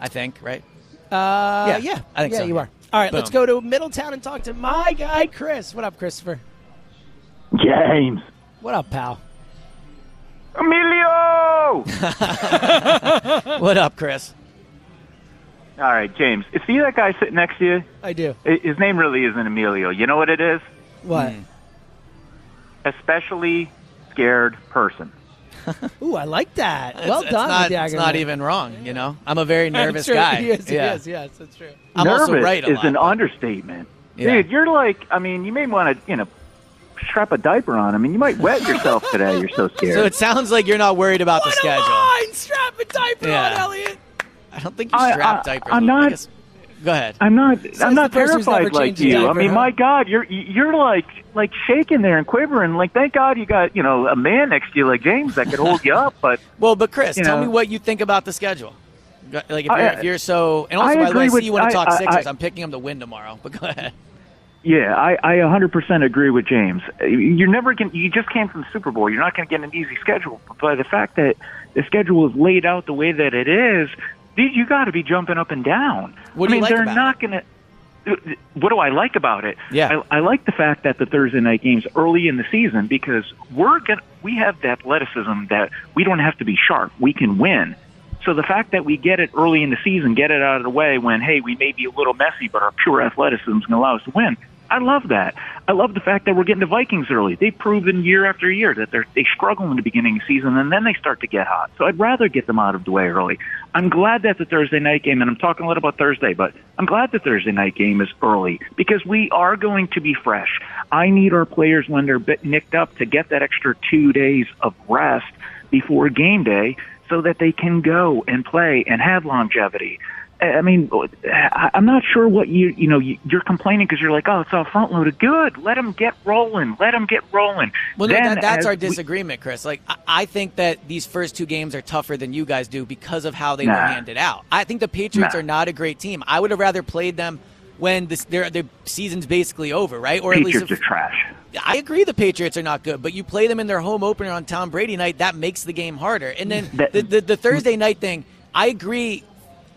I think, right? Uh, Yeah, yeah, I think yeah, so, you are. All right, let's go to Middletown and talk to my guy Chris. What up, Christopher? James. What up, pal? Emilio! what up, Chris? All right, James. You see that guy sitting next to you? I do. His name really isn't Emilio. You know what it is? What? Hmm. Especially scared person. Ooh, I like that. It's- well it's done. Not, the it's not even wrong. You know, I'm a very nervous True. guy. He is, he yeah. is, yes, that's true. I'm Nervous also right a is lot, an but- understatement. Yeah. Dude, you're like, I mean, you may want to, you know, strap a diaper on. I mean, you might wet yourself today. You're so scared. So it sounds like you're not worried about the What a schedule. line! Strap a diaper Yeah. on, Eliot. I don't think you I- strap I- diapers. I'm on. Not- guess- Go ahead. I'm not. I'm not the person who's never terrified like you. I mean, my God, you're you're like like shaking there and quivering. Like, thank God you got you know a man next to you like James that could hold you up. But Well, but Chris, tell know. me what you think about the schedule. Like if you're, if you're so, and also I by the way, I see with- you want I- to talk I- Sixers. I- I'm picking them to win tomorrow. But go ahead. yeah, I I 100% agree with James. You're never going. You just came from the Super Bowl. You're not going to get an easy schedule. But the fact that the schedule is laid out the way that it is, you got to be jumping up and down. What I do you mean, like they're about not going to. What do I like about it? Yeah. I, I like the fact that the Thursday night games early in the season because we're gonna we have the athleticism that we don't have to be sharp. We can win. So the fact that we get it early in the season, get it out of the way when hey we may be a little messy, but our pure athleticism is going to allow us to win. I love that. I love the fact that we're getting the Vikings early. They've proven year after year that they're they struggle in the beginning of the season and then they start to get hot. So I'd rather get them out of the way early. I'm glad that the Thursday night game, and I'm talking a little about Thursday, but I'm glad the Thursday night game is early because we are going to be fresh. I need our players when they're bit nicked up to get that extra two days of rest before game day so that they can go and play and have longevity. I mean, I'm not sure what you you know you- you're complaining because you're like, oh, it's all front loaded. Good, let them get rolling. Let them get rolling. Well, no, that, that's our we- disagreement, Chris. Like, I, think that these first two games are tougher than you guys do because of how they Nah. were handed out. I think the Patriots Nah. are not a great team. I would have rather played them when this, their their season's basically over, right? Or at least Patriots if- are trash. I agree the Patriots are not good, but you play them in their home opener on Tom Brady night, that makes the game harder. And then That- the, the, the Thursday night thing, I agree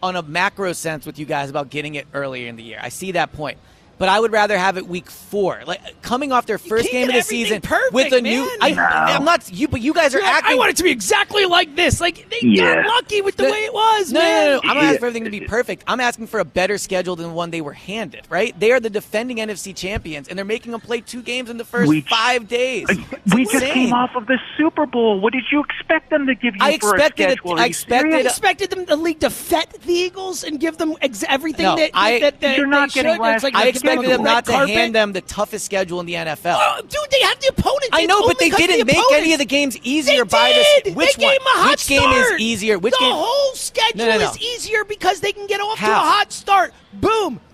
on a macro sense with you guys about getting it earlier in the year. I see that point. But I would rather have it week four, like coming off their first game of the season perfect, with a new. man. I, No. I'm not you, but you guys are You're acting. I want it to be exactly like this. Like they Yeah. got lucky with the No, way it was, no, man. No, no, no. I'm not asking for everything to be perfect. I'm asking for a better schedule than the one they were handed. Right? They are the defending NFC champions, and they're making them play two games in the first We- five days. Uh, We just came off of the Super Bowl. What did you expect them to give you I for expected a schedule? I Are you expected I expected them the league to fet the Eagles and give them ex- everything No, that, I- that, that You're not they getting should. last- It's like I give them expected them not to carpet. hand them the toughest schedule in the NFL. Oh, dude, they have the opponents. I know, but they didn't the make any of the games easier They by this. Which they one? gave 'em a hot Which game start. is easier? Which the game? whole schedule No, no, no. is easier because they can get off to a hot start.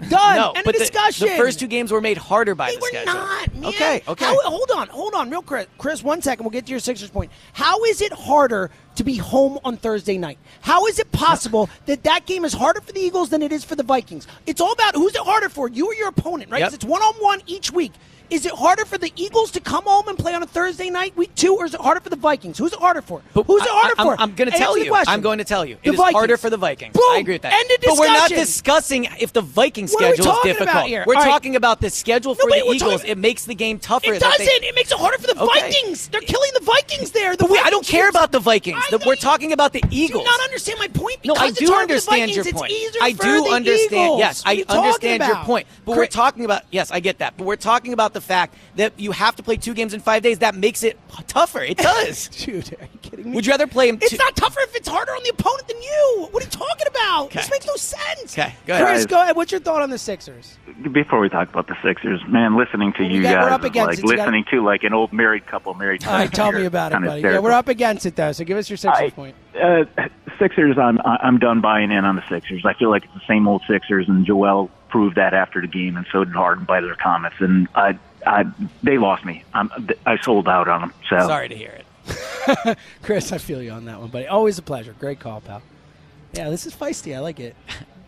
Done. no, End but the- discussion. The, first two games were made harder by They the were schedule. not, man. Okay, okay. How, hold on, hold on, real quick. Chris, one second. We'll get to your Sixers point. How is it harder to be home on Thursday night? How is it possible that that game is harder for the Eagles than it is for the Vikings? It's all about who's it harder for, you or your opponent, right? Yep. It's one on one each week. Is it harder for the Eagles to come home and play on a Thursday night, week two, or is it harder for the Vikings? Who's it harder for? Who's it harder I, for? I'm, I'm going to tell you. I'm going to tell you. The It is harder for the Vikings. Boom. I agree with that. End of discussion. But we're not discussing if the Viking What schedule is difficult. We're All right. talking about the schedule for No, wait, the Eagles. talking- it makes the game tougher. It doesn't. they- it makes it harder for the Okay. Vikings. They're killing the Vikings there. The But we, I don't care about the Vikings. The- we're talking about the Eagles. Do not understand my point? No, Because I do harder for the understand your Vikings, point. It's easier I do understand. Yes, I understand your point. But we're talking about. Yes, I get that. But we're talking about the fact that you have to play two games in five days. That makes it tougher. It does. Dude, are you kidding me? Would you rather play him? It's not tougher if it's harder on the opponent than you. What are you talking about? Okay. This makes no sense. Okay, go ahead. Chris, Guys. go ahead. What's your thought on the Sixers? Before we talk about the Sixers, man, listening to Well, you got- we're guys up against like it. You gotta- listening to like an old married couple, married. All right, tell me about it, buddy. Yeah, we're up against it though. So give us your Sixers I- point. Uh, Sixers, I'm I'm done buying in on the Sixers. I feel like it's the same old Sixers, and Joel proved that after the game, and so did Harden by their comments. And I, I they lost me. I'm, I sold out on them. So Sorry to hear it. Chris, I feel you on that one, buddy. Always a pleasure. Great call, pal. Yeah, this is feisty. I like it.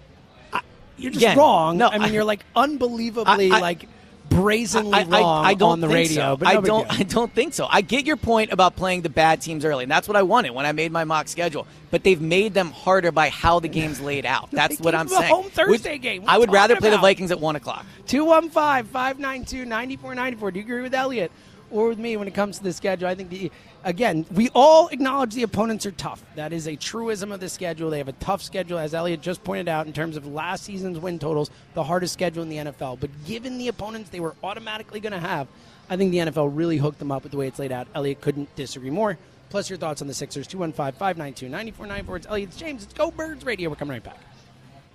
I- You're just Again, wrong. no, I mean, I- you're like unbelievably I- I- like brazenly I, I- wrong I don't on the radio. so. But I no don't. deal. I don't think so. I get your point about playing the bad teams early, and that's what I wanted when I made my mock schedule. But they've made them harder by how the game's laid out. That's what I'm saying. home Thursday Would- game. What I would rather play the? Vikings at one o'clock. 215 592 9494. Do you agree with Eliot or with me when it comes to the schedule? I think, the, again, we all acknowledge the opponents are tough. That is a truism of the schedule. They have a tough schedule, as Eliot just pointed out, in terms of last season's win totals, the hardest schedule in the NFL. But given the opponents they were automatically going to have, I think the NFL really hooked them up with the way it's laid out. Eliot couldn't disagree more. Plus, your thoughts on the Sixers 215 592 9494. It's James. It's Go Birds Radio. We're coming right back.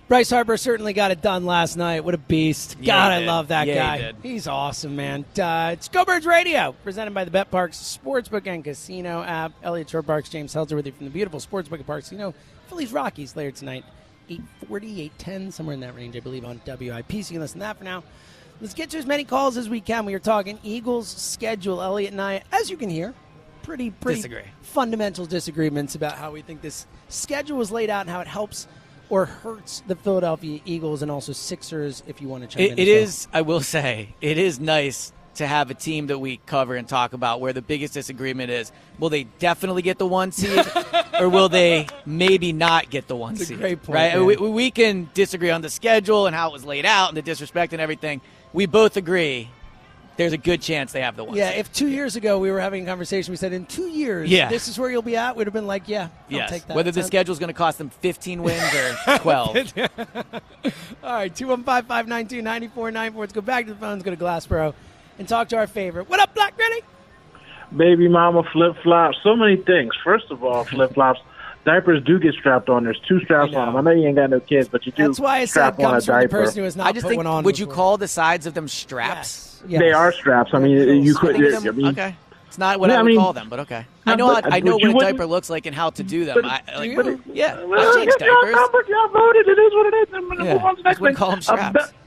Bryce Harper certainly got it done last night. What a beast. Yeah, God, I love that Yeah, guy. did. He's awesome, man. Uh, it's Go Birds Radio, presented by the Bet Parx Sportsbook and Casino app. Eliot Parks, James Seltzer with you from the beautiful Sportsbook at Parx. You know, Phillies Rockies later tonight. 840, 810, somewhere in that range, I believe, on WIP. So you can listen to that for now. Let's get to as many calls as we can. We are talking Eagles schedule. Eliot and I, as you can hear, pretty pretty Disagree. fundamental disagreements about how we think this schedule was laid out and how it helps or hurts the Philadelphia Eagles and also Sixers. If you want to chime It, in, it as well. I will say, it is nice to have a team that we cover and talk about where the biggest disagreement is: will they definitely get the one seed, or will they maybe not get the one a seed? great point, right? We, we can disagree on the schedule and how it was laid out and the disrespect and everything. We both agree. There's a good chance they have the one. Yeah, seed. if two years ago we were having a conversation, we said in two years, Yeah. this is where you'll be at. We'd have been like, yeah, I'll yes. take that. Whether the Sounds- schedule is going to cost them 15 wins or 12. All right, 215 592 9494. Let's go back to the phones, go to Glassboro, and talk to our favorite. What up, Black Granny? baby mama flip flops, so many things. First of all, flip flops. Diapers do get strapped on. There's two straps on them. I know you ain't got no kids, but you do That's why I said strap on a comes from the diaper. person who has not I just put think, one on. would you call the sides of them straps? Yes. They are straps. I mean, you could. think I mean, okay. It's not what Yeah, I I would mean- call them, but okay. I know. but- I know what a diaper looks like and how to do them. but- I, like, Do you? yeah, Well, I change if y'all diapers. y'all voted. It is what it is. I'm gonna Yeah, move on to the I next wouldn't thing. call 'em Uh, straps. Be-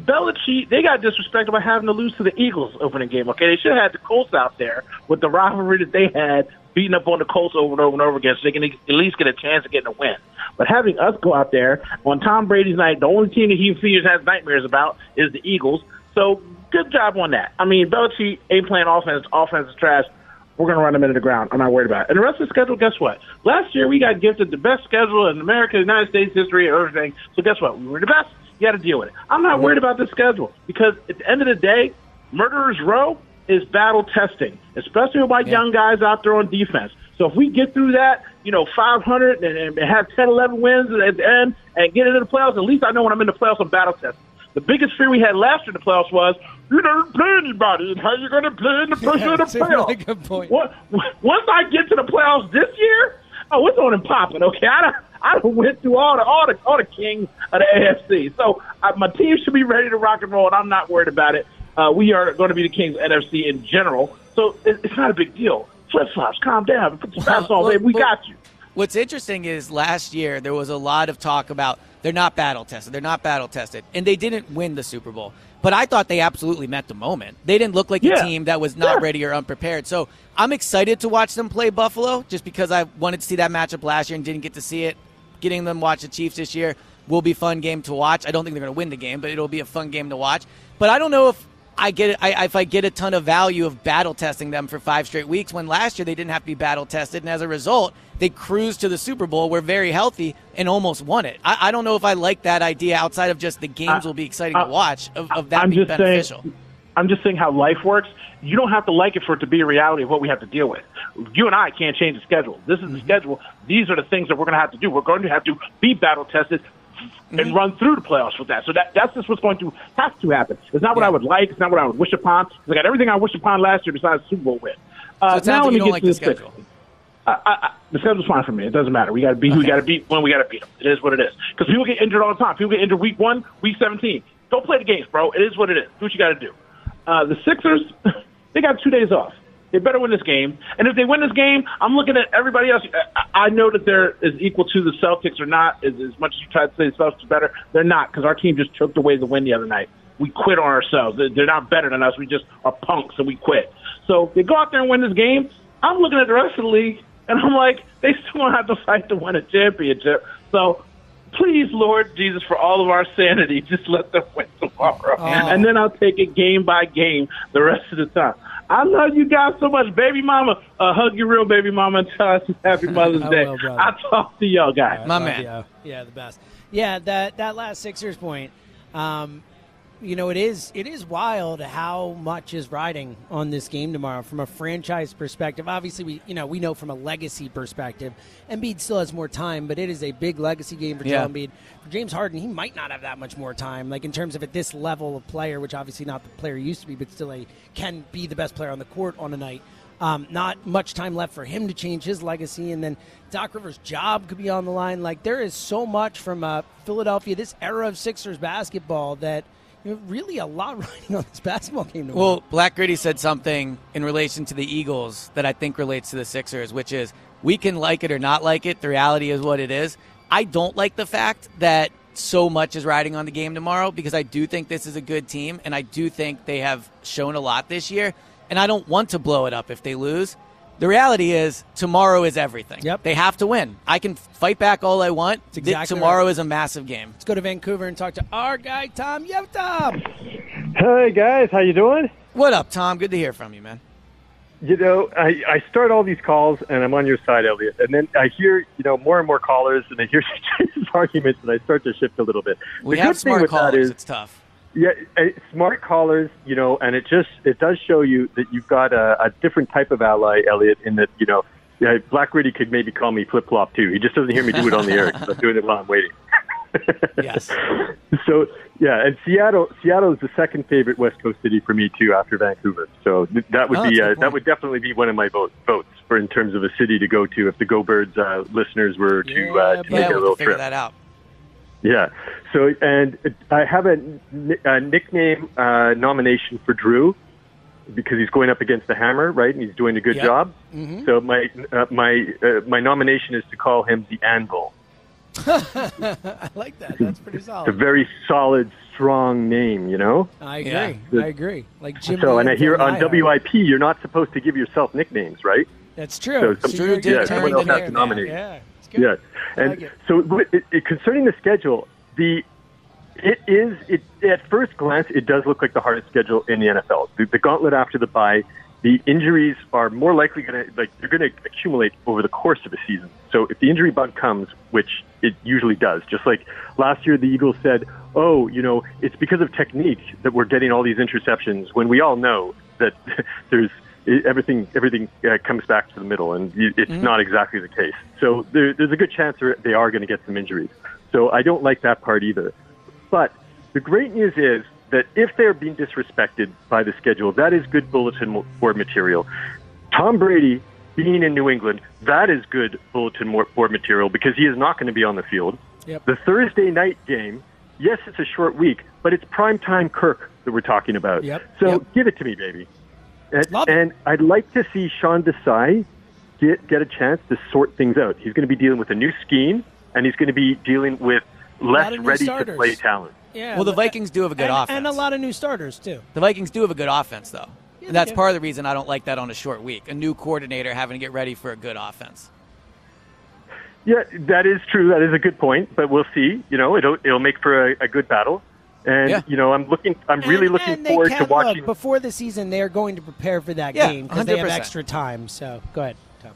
Belichick, they got disrespected by having to lose to the Eagles opening game. Okay, they should have had the Colts out there with the rivalry that they had, beating up on the Colts over and over and over again, so they can at least get a chance of getting a win. But having us go out there on Tom Brady's night, the only team that he fears has nightmares about is the Eagles. So good job on that. I mean, Belichick ain't playing offense. Offense is trash. We're going to run them into the ground. I'm not worried about it. And the rest of the schedule, guess what? Last year, we got gifted the best schedule in America, United States history, and everything. So guess what? We were the best. You got to deal with it. I'm not worried about the schedule because at the end of the day, Murderers Row is battle testing, especially with my young guys out there on defense. So if we get through that, you know, 500 and, and have 10, 11 wins at the end and get into the playoffs, at least I know when I'm in the playoffs, I'm battle testing. The biggest fear we had last year in the playoffs was you don't play anybody, and how you going to play in the pressure of the That's a really playoffs? good point. What, once I get to the playoffs this year, oh, it's on and popping. Okay, I don't, I done went through all the all the all the kings of the AFC. So uh, my team should be ready to rock and roll, and I'm not worried about it. Uh, we are going to be the kings NFC in general, so it, it's not a big deal. Flip flops, calm down, put the straps on, baby. We got you. What's interesting is last year there was a lot of talk about they're not battle tested, they're not battle tested, and they didn't win the Super Bowl. But I thought they absolutely met the moment. They didn't look like Yeah. a team that was not Yeah. ready or unprepared. So I'm excited to watch them play Buffalo, just because I wanted to see that matchup last year and didn't get to see it. Getting them watch the Chiefs this year will be a fun game to watch. I don't think they're going to win the game, but it'll be a fun game to watch. But I don't know if I get it. I, if I get a ton of value of battle testing them for five straight weeks, when last year they didn't have to be battle tested, and as a result, they cruised to the Super Bowl, were very healthy, and almost won it. I, I don't know if I like that idea outside of just the games will be exciting to watch of, of that I'm being just beneficial. saying. I'm just saying how life works. You don't have to like it for it to be a reality of what we have to deal with. You and I can't change the schedule. This is the mm-hmm. schedule. These are the things that we're going to have to do. We're going to have to be battle tested and run through the playoffs with that. So that that's just what's going to have to happen. It's not what I would like. It's not what I would wish upon. I got everything I wish upon last year besides Super Bowl win. Uh, So now let me get like to the schedule. I, I, I, the schedule's fine for me. It doesn't matter. We got to beat who we got to beat when we got to beat them. It is what it is. Because people get injured all the time. People get injured week one, week seventeen. Don't play the games, bro. It is what it is. Do what you got to do. Uh, the Sixers, they got two days off. They better win this game. And if they win this game, I'm looking at everybody else. I, know that they're as equal to the Celtics or not. As, as much as you try to say the Celtics are better, they're not because our team just choked away the win the other night. We quit on ourselves. They're, they're not better than us. We just are punks and we quit. So if they go out there and win this game, I'm looking at the rest of the league and I'm like, they still don't have to fight to win a championship. So please, Lord Jesus, for all of our sanity, just let them win tomorrow. Oh. And then I'll take it game by game the rest of the time. I love you guys so much, baby mama. Uh, hug your real baby mama and tell us Happy Mother's I Day. will. I'll talk to y'all guys. My man. you. Yeah, the best. Yeah, that that last Sixers point. Um, you know, it is it is wild how much is riding on this game tomorrow from a franchise perspective. Obviously, we you know we know from a legacy perspective, Embiid still has more time, but it is a big legacy game for Yeah. Joel Embiid. For James Harden, he might not have that much more time, like in terms of at this level of player, which obviously not the player he used to be, but still a can be the best player on the court on a night. Um, not much time left for him to change his legacy, and then Doc Rivers' job could be on the line. Like there is so much from uh, Philadelphia, this era of Sixers basketball that really a lot riding on this basketball game. tomorrow. Well, Black Gritty said something in relation to the Eagles that I think relates to the Sixers, which is we can like it or not like it. The reality is what it is. I don't like the fact that so much is riding on the game tomorrow because I do think this is a good team and I do think they have shown a lot this year. And I don't want to blow it up if they lose. The reality is tomorrow is everything. Yep. They have to win. I can fight back all I want. That's exactly tomorrow right. is a massive game. Let's go to Vancouver and talk to our guy Tom. Yo, Tom. Hey guys, how you doing? What up, Tom? Good to hear from you, man. You know, I, I start all these calls and I'm on your side, Eliot, and then I hear you know more and more callers, and I hear these arguments, and I start to shift a little bit. We the have good smart with callers. is, it's tough. Yeah, uh, smart callers, you know, and it just it does show you that you've got a, a different type of ally, Eliot, in that you know, yeah, Black Riddy could maybe call me flip flop too. He just doesn't hear me do it on the air because I'm doing it while I'm waiting. Yes. So yeah, and Seattle Seattle is the second favorite West Coast city for me too after Vancouver. So th- that would Oh, be uh, that would definitely be one of my vote, votes for in terms of a city to go to if the Go Birds uh, listeners were to, Yeah, uh, to make Yeah, a we'll little figure trip. that out. Yeah. So and I have a, a nickname uh, nomination for Drew because he's going up against the Hammer, right? And he's doing a good Yep. job. Mhm. So my uh, my uh, my nomination is to call him the Anvil. I like that. That's pretty It's a very solid, strong name, you know. I agree. Yeah. I agree. Like Jim. So, and I hear on Anvil WIP, you're not supposed to give yourself nicknames, right? That's true. So- So you're Drew you're did turning turn else has to nominate. Yeah. It's good. Yeah, and like so it, it, concerning the schedule, the it is it at first glance it does look like the hardest schedule in the NFL. The, the gauntlet after the bye, the injuries are more likely going to like they're going to accumulate over the course of a season. So if the injury bug comes, which it usually does, just like last year the Eagles said, "Oh, you know, it's because of technique that we're getting all these interceptions," when we all know that there's it, everything everything uh, comes back to the middle, and you- it's not exactly the case. So there, there's a good chance they are going to get some injuries. So I don't like that part either. But the great news is that if they're being disrespected by the schedule, that is good bulletin board material. Tom Brady being in New England, that is good bulletin board material because he is not going to be on the field. Yep. The Thursday night game, yes, it's a short week, but it's prime time Kirk that we're talking about. Yep. So Yep. give it to me, baby. And, Love and I'd like to see Sean Desai get get a chance to sort things out. He's going to be dealing with a new scheme, and he's going to be dealing with lot less of ready starters. to play talent. Yeah. Well, the Vikings do have a good and, offense. and a lot of new starters too. The Vikings do have a good offense, though. Yeah, and that's do. part of the reason I don't like that on a short week. A new coordinator having to get ready for a good offense. Yeah, that is true. That is a good point, but we'll see. You know, it'll it'll make for a, a good battle. And Yeah. you know, I'm looking. I'm really And- looking and forward to watching. Look, before the season, they are going to prepare for that Yeah, game because they have extra time. So go ahead, Tom.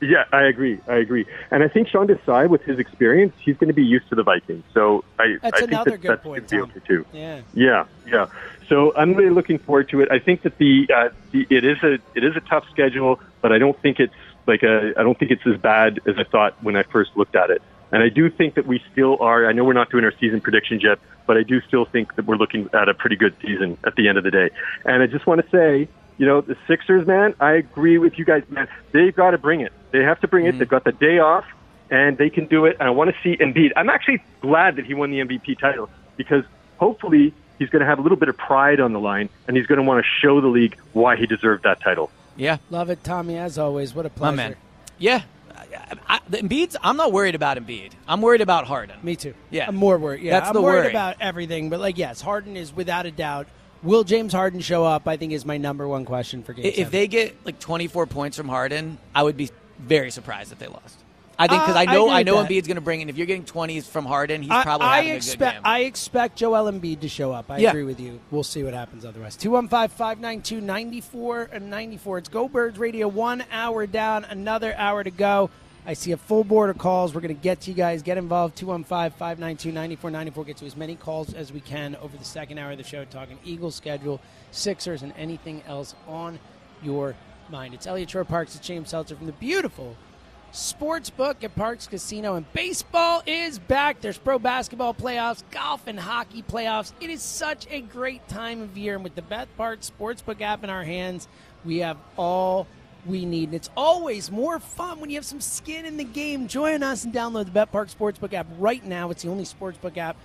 Yeah, I agree. I agree. And I think Sean Desai, with his experience, he's going to be used to the Vikings. So I, That's I think another that good that's point, going to be Tom. too. Yeah. Yeah, yeah. So I'm really looking forward to it. I think that the, uh, the it is a it is a tough schedule, but I don't think it's like a I don't think it's as bad as I thought when I first looked at it. And I do think that we still are. I know we're not doing our season predictions yet, but I do still think that we're looking at a pretty good season at the end of the day. And I just want to say, you know, the Sixers, man, I agree with you guys, man. They've got to bring it. They have to bring it. Mm-hmm. They've got the day off, and they can do it. And I want to see Embiid. I'm actually glad that he won the MVP title because hopefully he's going to have a little bit of pride on the line, and he's going to want to show the league why he deserved that title. Yeah. Love it, Tommy, as always. What a pleasure. My man. Yeah. I, I, the Embiid's, I'm not worried about Embiid. I'm worried about Harden. Me too. Yeah. I'm more worried. Yeah, That's I'm the worried worry. about everything. But like, yes, Harden is without a doubt. Will James Harden show up? I think is my number one question for game. If seven. they get like 24 points from Harden, I would be very surprised if they lost. I think because Uh, I I know agree I, know that. Embiid's going to bring in. If you're getting 20s from Harden, he's probably I, having expect a good game. I expect Joel Embiid to show up. I Yeah. agree with you. We'll see what happens otherwise. 215-592-94 and 94. It's Go Birds Radio. One hour down, another hour to go. I see a full board of calls. We're going to get to you guys. Get involved. 215-592-9494. Get to as many calls as we can over the second hour of the show, talking Eagles schedule, Sixers, and anything else on your mind. It's Eliot Shorr-Parks. It's James Seltzer from the beautiful sports book at Parx Casino, and baseball is back. There's pro basketball playoffs, golf, and hockey playoffs. It is such a great time of year, and with the Bet Parx Sportsbook app in our hands, we have all we need. And it's always more fun when you have some skin in the game. Join us and download the Bet Park Sportsbook app right now. It's the only sportsbook app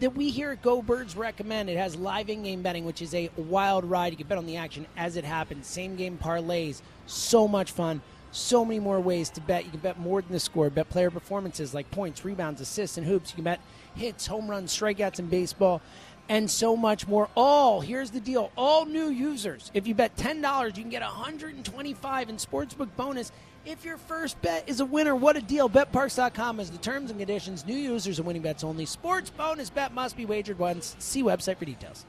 that we here at Go Birds recommend. It has live in-game betting, which is a wild ride. You can bet on the action as it happens. Same game parlays, so much fun. So many more ways to bet. You can bet more than the score. Bet player performances like points, rebounds, assists, and hoops. You can bet hits, home runs, strikeouts in baseball, and so much more. All here's the deal: all new users. If you bet ten dollars, you can get 125 in sportsbook bonus. If your first bet is a winner, what a deal. BetParx.com is the terms and conditions. New users and winning bets only. Sports bonus bet must be wagered once. See website for details.